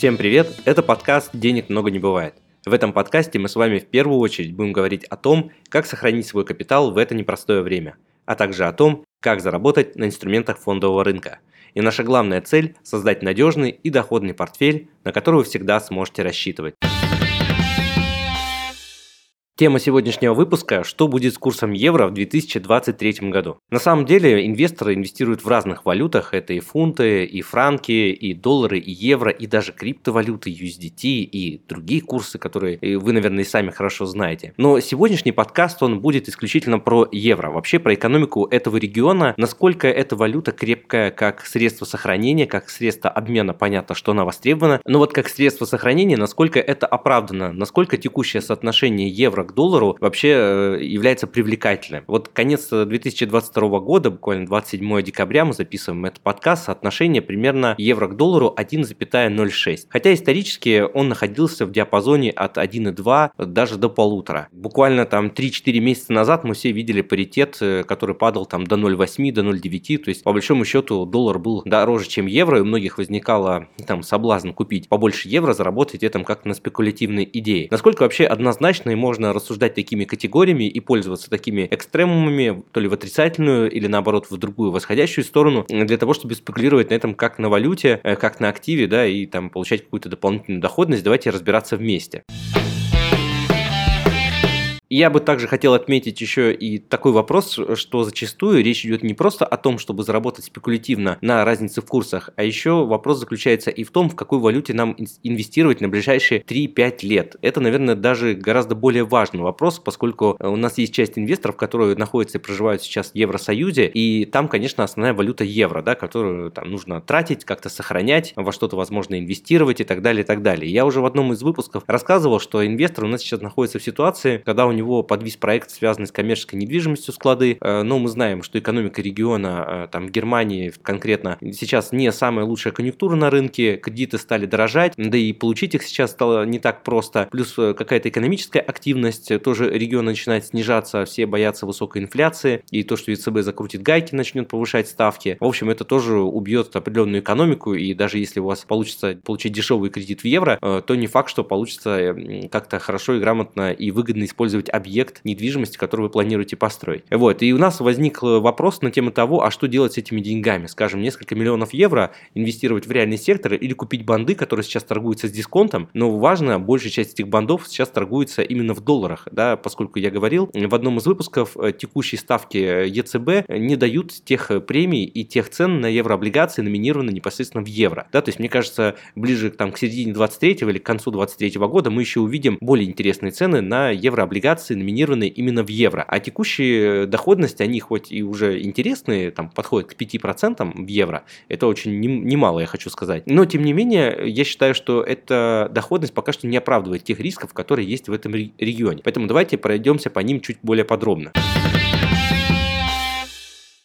Всем привет! Это подкаст «Денег много не бывает». В этом подкасте мы с вами в первую очередь будем говорить о том, как сохранить свой капитал в это непростое время, а также о том, как заработать на инструментах фондового рынка. И наша главная цель – создать надежный и доходный портфель, на который вы всегда сможете рассчитывать. Тема сегодняшнего выпуска – что будет с курсом евро в 2023 году. На самом деле инвесторы инвестируют в разных валютах. Это и фунты, и франки, и доллары, и евро, и даже криптовалюты, USDT и другие курсы, которые вы, наверное, и сами хорошо знаете. Но сегодняшний подкаст, он будет исключительно про евро. Вообще про экономику этого региона, насколько эта валюта крепкая как средство сохранения, как средство обмена, понятно, что она востребована. Но вот как средство сохранения, насколько это оправдано, насколько текущее соотношение евро к доллару вообще э, является привлекательным. Вот конец 2022 года, буквально 27 декабря, мы записываем этот подкаст, соотношение примерно евро к доллару 1,06. Хотя исторически он находился в диапазоне от 1,2 даже до полутора. Буквально там 3-4 месяца назад мы все видели паритет, э, который падал там до 0,8, до 0,9, то есть по большому счету доллар был дороже, чем евро, и у многих возникало там соблазн купить побольше евро, заработать этом как на спекулятивной идее. Насколько вообще однозначно и можно рассуждать такими категориями и пользоваться такими экстремумами, то ли в отрицательную или наоборот в другую восходящую сторону, для того, чтобы спекулировать на этом как на валюте, э, как на активе, да, и там получать какую-то дополнительную доходность. Давайте разбираться вместе. Я бы также хотел отметить еще и такой вопрос, что зачастую речь идет не просто о том, чтобы заработать спекулятивно на разнице в курсах, а еще вопрос заключается и в том, в какой валюте нам инвестировать на ближайшие 3-5 лет. Это, наверное, даже гораздо более важный вопрос, поскольку у нас есть часть инвесторов, которые находятся и проживают сейчас в Евросоюзе, и там, конечно, основная валюта евро, да, которую там нужно тратить, как-то сохранять, во что-то, возможно, инвестировать и так далее, и так далее. Я уже в одном из выпусков рассказывал, что инвестор у нас сейчас находится в ситуации, когда у него подвис проект, связанный с коммерческой недвижимостью склады, э, но мы знаем, что экономика региона, э, там Германии конкретно, сейчас не самая лучшая конъюнктура на рынке, кредиты стали дорожать, да и получить их сейчас стало не так просто, плюс э, какая-то экономическая активность, тоже регион начинает снижаться, все боятся высокой инфляции, и то, что ЕЦБ закрутит гайки, начнет повышать ставки. В общем, это тоже убьет определенную экономику, и даже если у вас получится получить дешевый кредит в евро, то не факт, что получится как-то хорошо и грамотно и выгодно использовать объект недвижимости, который вы планируете построить. Вот, и у нас возник вопрос на тему того, а что делать с этими деньгами? Скажем, несколько миллионов евро инвестировать в реальный сектор или купить банды, которые сейчас торгуются с дисконтом, но важно, большая часть этих бандов сейчас торгуется именно в долларах, да, поскольку я говорил в одном из выпусков, э, текущие ставки ЕЦБ не дают тех премий и тех цен на еврооблигации, номинированные непосредственно в евро, да, то есть мне кажется, ближе там, к середине 23 или к концу 23 года мы еще увидим более интересные цены на еврооблигации, номинированы именно в евро. А текущие доходности, они хоть и уже интересные, там подходят к 5% в евро, это очень немало, я хочу сказать. Но, тем не менее, я считаю, что эта доходность пока что не оправдывает тех рисков, которые есть в этом регионе. Поэтому давайте пройдемся по ним чуть более подробно.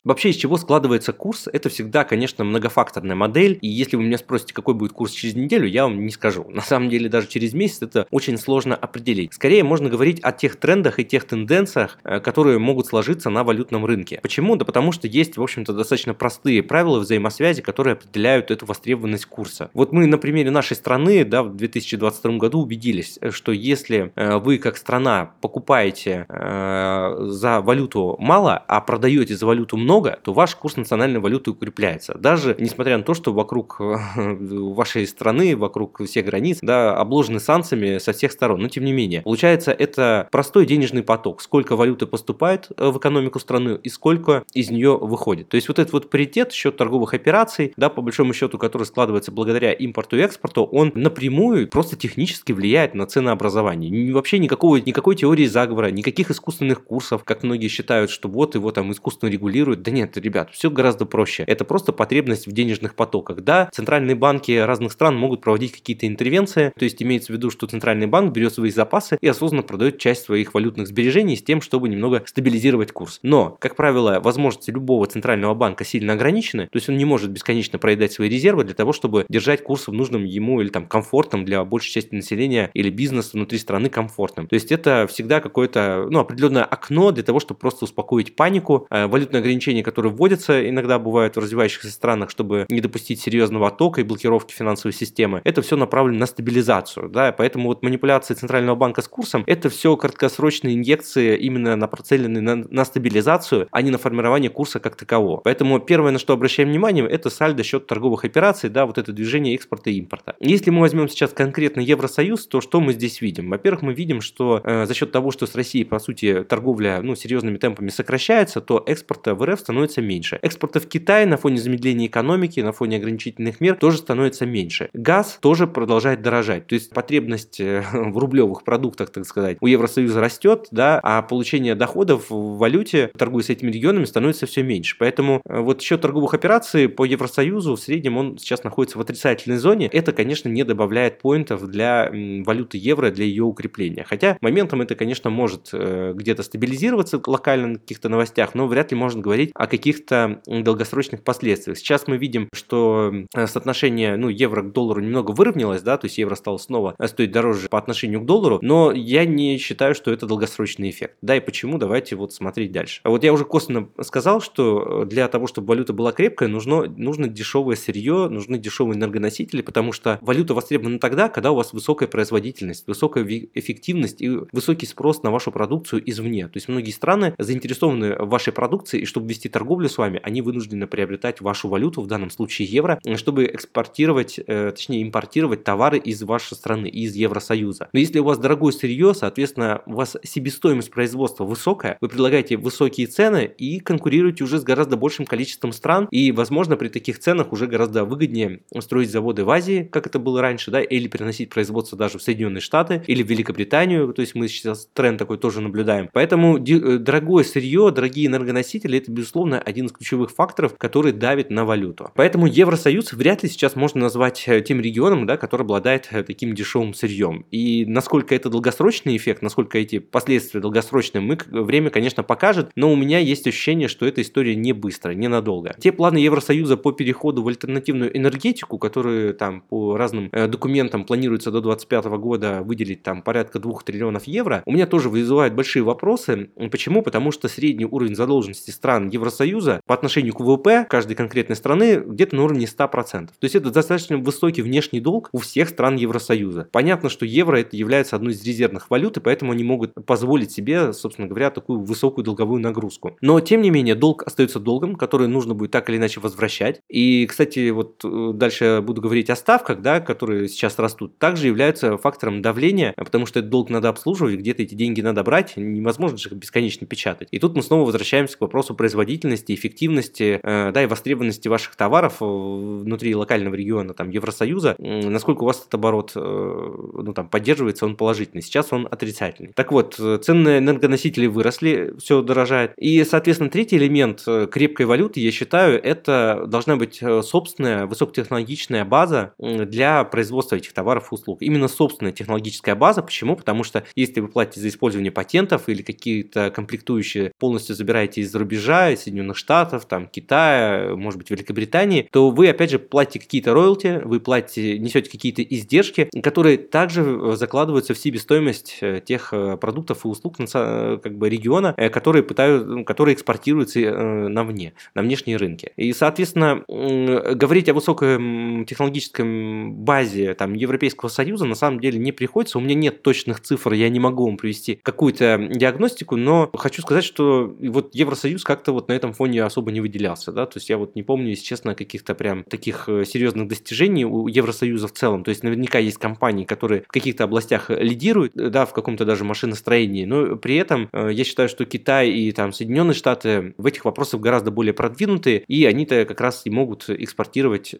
Вообще, из чего складывается курс, это всегда, конечно, многофакторная модель. И если вы меня спросите, какой будет курс через неделю, я вам не скажу. На самом деле, даже через месяц это очень сложно определить. Скорее, можно говорить о тех трендах и тех тенденциях, э, которые могут сложиться на валютном рынке. Почему? Да потому что есть, в общем-то, достаточно простые правила взаимосвязи, которые определяют эту востребованность курса. Вот мы на примере нашей страны да, в 2022 году убедились, что если э, вы как страна покупаете э, за валюту мало, а продаете за валюту много, много, то ваш курс национальной валюты укрепляется. Даже несмотря на то, что вокруг э, вашей страны, вокруг всех границ, да, обложены санкциями со всех сторон. Но тем не менее, получается, это простой денежный поток. Сколько валюты поступает э, в экономику страны и сколько из нее выходит. То есть вот этот вот паритет, счет торговых операций, да, по большому счету, который складывается благодаря импорту и экспорту, он напрямую просто технически влияет на ценообразование. Вообще никакого, никакой теории заговора, никаких искусственных курсов, как многие считают, что вот его там искусственно регулируют. Да нет, ребят, все гораздо проще. Это просто потребность в денежных потоках. Да, центральные банки разных стран могут проводить какие-то интервенции, то есть имеется в виду, что центральный банк берет свои запасы и осознанно продает часть своих валютных сбережений с тем, чтобы немного стабилизировать курс. Но, как правило, возможности любого центрального банка сильно ограничены, то есть он не может бесконечно проедать свои резервы для того, чтобы держать курс в нужном ему или там комфортном для большей части населения или бизнеса внутри страны комфортным. То есть это всегда какое-то ну, определенное окно для того, чтобы просто успокоить панику. Э, валютное ограничение ограничения, которые вводятся иногда бывают в развивающихся странах, чтобы не допустить серьезного оттока и блокировки финансовой системы, это все направлено на стабилизацию. Да? Поэтому вот манипуляции Центрального банка с курсом – это все краткосрочные инъекции, именно нацеленные на, на стабилизацию, а не на формирование курса как такового. Поэтому первое, на что обращаем внимание, это сальдо счет торговых операций, да, вот это движение экспорта и импорта. Если мы возьмем сейчас конкретно Евросоюз, то что мы здесь видим? Во-первых, мы видим, что э, за счет того, что с Россией, по сути, торговля ну, серьезными темпами сокращается, то экспорта в РФ становится меньше. Экспорта в Китай на фоне замедления экономики, на фоне ограничительных мер тоже становится меньше. Газ тоже продолжает дорожать. То есть потребность э, в рублевых продуктах, так сказать, у Евросоюза растет, да, а получение доходов в валюте, торгуя с этими регионами, становится все меньше. Поэтому э, вот счет торговых операций по Евросоюзу в среднем он сейчас находится в отрицательной зоне. Это, конечно, не добавляет поинтов для валюты евро, для ее укрепления. Хотя моментом это, конечно, может э, где-то стабилизироваться локально на каких-то новостях, но вряд ли можно говорить о каких-то долгосрочных последствиях. Сейчас мы видим, что э, соотношение ну, евро к доллару немного выровнялось, да, то есть евро стало снова стоить дороже по отношению к доллару, но я не считаю, что это долгосрочный эффект. Да, и почему? Давайте вот смотреть дальше. А вот я уже косвенно сказал, что для того, чтобы валюта была крепкая, нужно, нужно дешевое сырье, нужны дешевые энергоносители, потому что валюта востребована тогда, когда у вас высокая производительность, высокая эффективность и высокий спрос на вашу продукцию извне. То есть многие страны заинтересованы в вашей продукции, и чтобы вести торговлю с вами, они вынуждены приобретать вашу валюту, в данном случае евро, чтобы экспортировать, э, точнее импортировать товары из вашей страны, из Евросоюза. Но если у вас дорогое сырье, соответственно, у вас себестоимость производства высокая, вы предлагаете высокие цены и конкурируете уже с гораздо большим количеством стран, и, возможно, при таких ценах уже гораздо выгоднее строить заводы в Азии, как это было раньше, да, или переносить производство даже в Соединенные Штаты, или в Великобританию, то есть мы сейчас тренд такой тоже наблюдаем. Поэтому э, дорогое сырье, дорогие энергоносители, это, безусловно, один из ключевых факторов, который давит на валюту. Поэтому Евросоюз вряд ли сейчас можно назвать э, тем регионом, да, который обладает э, таким дешевым сырьем. И насколько это долгосрочный эффект, насколько эти последствия долгосрочные, мы, время, конечно, покажет, но у меня есть ощущение, что эта история не быстрая, ненадолго. Те планы Евросоюза по переходу в альтернативную энергетику, которые там по разным документам планируется до 2025 года выделить там порядка 2 триллионов евро, у меня тоже вызывают большие вопросы. Почему? Потому что средний уровень задолженности стран Евросоюза по отношению к ВВП каждой конкретной страны где-то на уровне 100%. То есть это достаточно высокий внешний долг у всех стран Евросоюза. Понятно, что евро это является одной из резервных валют, и поэтому они могут позволить себе, собственно говоря, такую высокую долговую нагрузку. Но, тем не менее, долг остается долгом, который нужно будет так или иначе возвращать. И, кстати, вот э, дальше буду говорить о ставках, да, которые сейчас растут, также являются фактором давления, потому что этот долг надо обслуживать, где-то эти деньги надо брать, невозможно же их бесконечно печатать. И тут мы снова возвращаемся к вопросу производительности, эффективности, э, да, и востребованности ваших товаров э, внутри локального региона, там, Евросоюза, насколько у вас этот оборот, э, ну, там, поддерживается, он положительный. Сейчас он отрицательный. Так вот, цены на энергоносители выросли, все дорожает. И, соответственно, третий элемент крепкой валюты, я считаю, это должна быть собственная высокотехнологичная база для производства этих товаров и услуг. Именно собственная технологическая база. Почему? Потому что если вы платите за использование патентов или какие-то комплектующие полностью забираете из-за рубежа, из Соединенных Штатов, там, Китая, может быть, Великобритании, то вы, опять же, платите какие-то роялти, вы платите, несете какие-то издержки, которые также э, закладываются в себестоимость э, тех э, продуктов и услуг как бы, региона, которые, пытают, которые экспортируются на вне, на внешние рынки. И, соответственно, говорить о высокой технологической базе там, Европейского Союза на самом деле не приходится. У меня нет точных цифр, я не могу вам привести какую-то диагностику, но хочу сказать, что вот Евросоюз как-то вот на этом фоне особо не выделялся, да, то есть я вот не помню, если честно, каких-то прям таких э, серьезных достижений у Евросоюза в целом, то есть наверняка есть компании, которые в каких-то областях лидируют, э, да, в каком-то даже машиностроении, но при этом э, я считаю, что Китай и там Соединенные Штаты в этих вопросах гораздо более продвинутые, и они-то как раз и могут экспортировать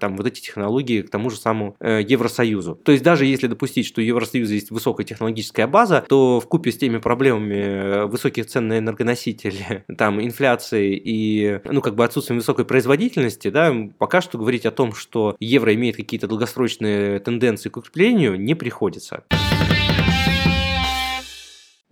там вот эти технологии к тому же самому Евросоюзу. То есть даже если допустить, что у Евросоюза есть высокая технологическая база, то в купе с теми проблемами высоких цен на энергоносители, там, инфляции и, ну, как бы отсутствием высокой производительности, да, пока что говорить о том, что евро имеет какие-то долгосрочные тенденции к укреплению, не приходится.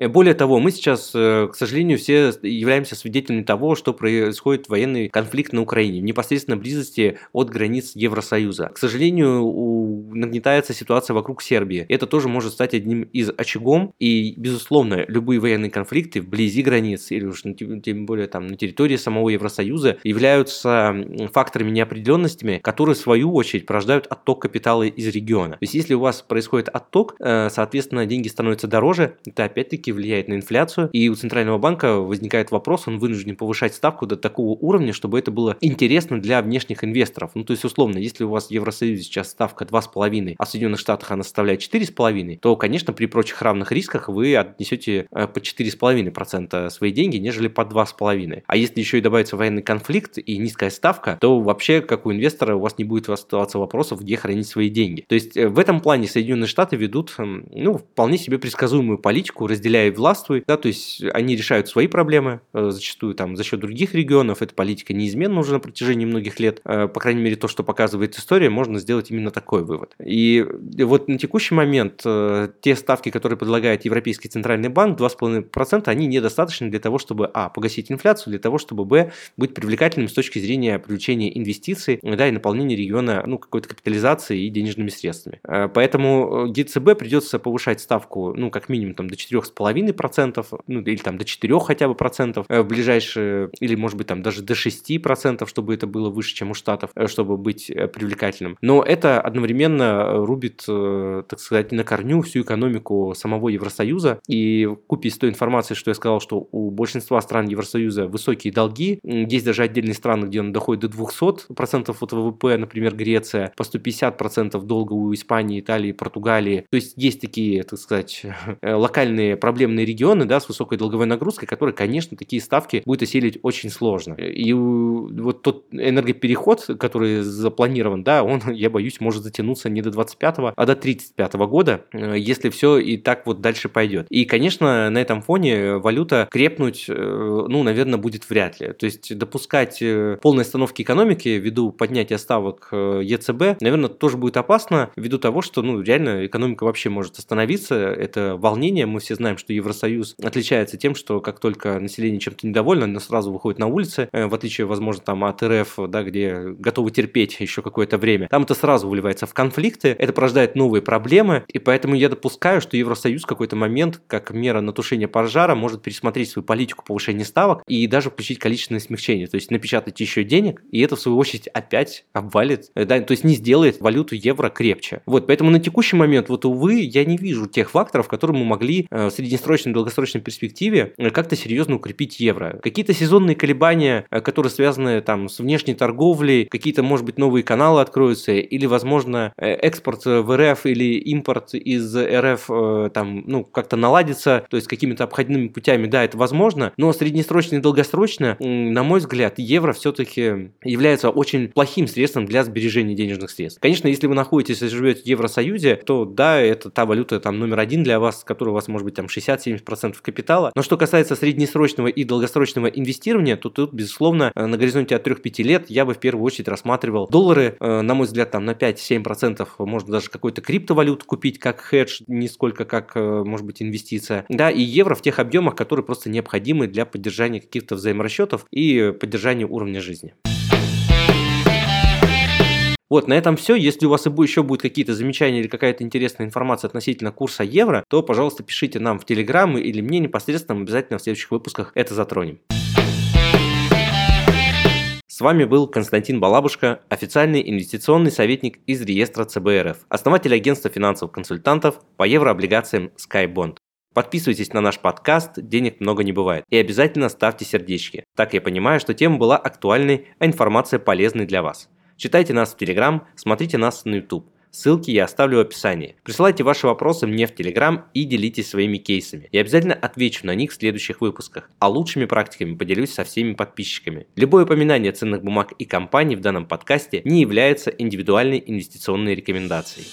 Э, более того, мы сейчас, э, к сожалению, все являемся свидетелями того, что происходит военный конфликт на Украине в непосредственной близости от границ Евросоюза. К сожалению, нагнетается ситуация вокруг Сербии. Это тоже может стать одним из очагом, и, безусловно, любые военные конфликты вблизи границ или уж тем более там на территории самого Евросоюза являются факторами неопределенностями, которые в свою очередь порождают отток капитала из региона. То есть, если у вас происходит отток, э, соответственно, деньги становятся дороже, это опять-таки влияет на инфляцию, и у Центрального банка возникает вопрос, он вынужден повышать ставку до такого уровня, чтобы это было интересно для внешних инвесторов. Ну, то есть, условно, если у вас в Евросоюзе сейчас ставка 2,5, а в Соединенных Штатах она составляет 4,5, то, конечно, при прочих равных рисках вы отнесете э, по 4,5% свои деньги, нежели по 2,5%. А если еще и добавится военный конфликт и низкая ставка, то вообще, как у инвестора, у вас не будет оставаться вопросов, где хранить свои деньги. То есть, э, в этом плане Соединенные Штаты ведут, ну, вполне себе предсказуемую политику, разделяя и властвуй, да, то есть они решают свои проблемы, э, зачастую там за счет других регионов, эта политика неизменна уже на протяжении многих лет, по крайней мере, то, что показывает история, можно сделать именно такой вывод. И вот на текущий момент те ставки, которые предлагает Европейский Центральный банк, 2,5%, они недостаточны для того, чтобы, а, погасить инфляцию, для того, чтобы, б, быть привлекательным с точки зрения привлечения инвестиций, да, и наполнения региона, ну, какой-то капитализацией и денежными средствами. Э, поэтому ГЦБ придется повышать ставку, ну, как минимум, там, до 4,5%, ну, или там до 4 хотя бы процентов э, в ближайшие, или, может быть, там, даже до 6%, чтобы это было выше, чем у Штатов, э, чтобы быть привлекательным. Но это одновременно рубит, так сказать, на корню всю экономику самого Евросоюза. И купе с той информацией, что я сказал, что у большинства стран Евросоюза высокие долги, есть даже отдельные страны, где он доходит до 200% от ВВП, например, Греция, по 150% долга у Испании, Италии, Португалии. То есть есть такие, так сказать, локальные проблемные регионы да, с высокой долговой нагрузкой, которые, конечно, такие ставки будет осилить очень сложно. И вот тот энергопереход, который запланирован, да, он, я боюсь, может затянуться не до 25 а до 35 года, э, если все и так вот дальше пойдет. И, конечно, на этом фоне валюта крепнуть, э, ну, наверное, будет вряд ли. То есть допускать э, полной остановки экономики ввиду поднятия ставок ЕЦБ, наверное, тоже будет опасно ввиду того, что, ну, реально экономика вообще может остановиться. Это волнение. Мы все знаем, что Евросоюз отличается тем, что как только население чем-то недовольно, оно сразу выходит на улицы, в отличие, возможно, там от РФ, да, где готовы терпеть еще какое-то время. Там это сразу выливается в конфликты, это порождает новые проблемы, и поэтому я допускаю, что Евросоюз в какой-то момент, как мера на тушение пожара, может пересмотреть свою политику повышения ставок и даже включить количественное смягчение, то есть напечатать еще денег, и это в свою очередь опять обвалит, э, да, то есть не сделает валюту евро крепче. Вот, поэтому на текущий момент, вот увы, я не вижу тех факторов, которые мы могли э, в среднесрочной и долгосрочной перспективе э, как-то серьезно укрепить евро. Какие-то сезонные колебания, которые связаны там с внешней торговлей, какие-то, может быть, новые каналы откроются, или, возможно, экспорт в РФ или импорт из РФ там, ну, как-то наладится, то есть какими-то обходными путями, да, это возможно, но среднесрочно и долгосрочно, на мой взгляд, евро все-таки является очень плохим средством для сбережения денежных средств. Конечно, если вы находитесь и живете в Евросоюзе, то да, это та валюта там номер один для вас, которая у вас может быть там 60-70% капитала. Но что касается среднесрочного и долгосрочного инвестирования, то тут, безусловно, э, на горизонте от 3-5 лет я бы в первую очередь рассматривал доллары, э, на мой взгляд, там на 5-7%, можно даже какую-то криптовалюту купить как хедж, не сколько как, э, может быть, инвестиция. Да, и евро в тех объемах, которые просто необходимы для поддержания каких-то взаиморасчетов и поддержания уровня жизни. Вот, на этом все. Если у вас еще будут какие-то замечания или какая-то интересная информация относительно курса евро, то, пожалуйста, пишите нам в Телеграм или мне непосредственно, мы обязательно в следующих выпусках это затронем. С вами был Константин Балабушка, официальный инвестиционный советник из реестра ЦБРФ, основатель агентства финансовых консультантов по еврооблигациям SkyBond. Подписывайтесь на наш подкаст «Денег много не бывает» и обязательно ставьте сердечки. Так я понимаю, что тема была актуальной, а информация полезной для вас. Читайте нас в Телеграм, смотрите нас на YouTube. Ссылки я оставлю в описании. Присылайте ваши вопросы мне в Телеграм и делитесь своими кейсами. Я обязательно отвечу на них в следующих выпусках, а лучшими практиками поделюсь со всеми подписчиками. Любое упоминание ценных бумаг и компаний в данном подкасте не является индивидуальной инвестиционной рекомендацией.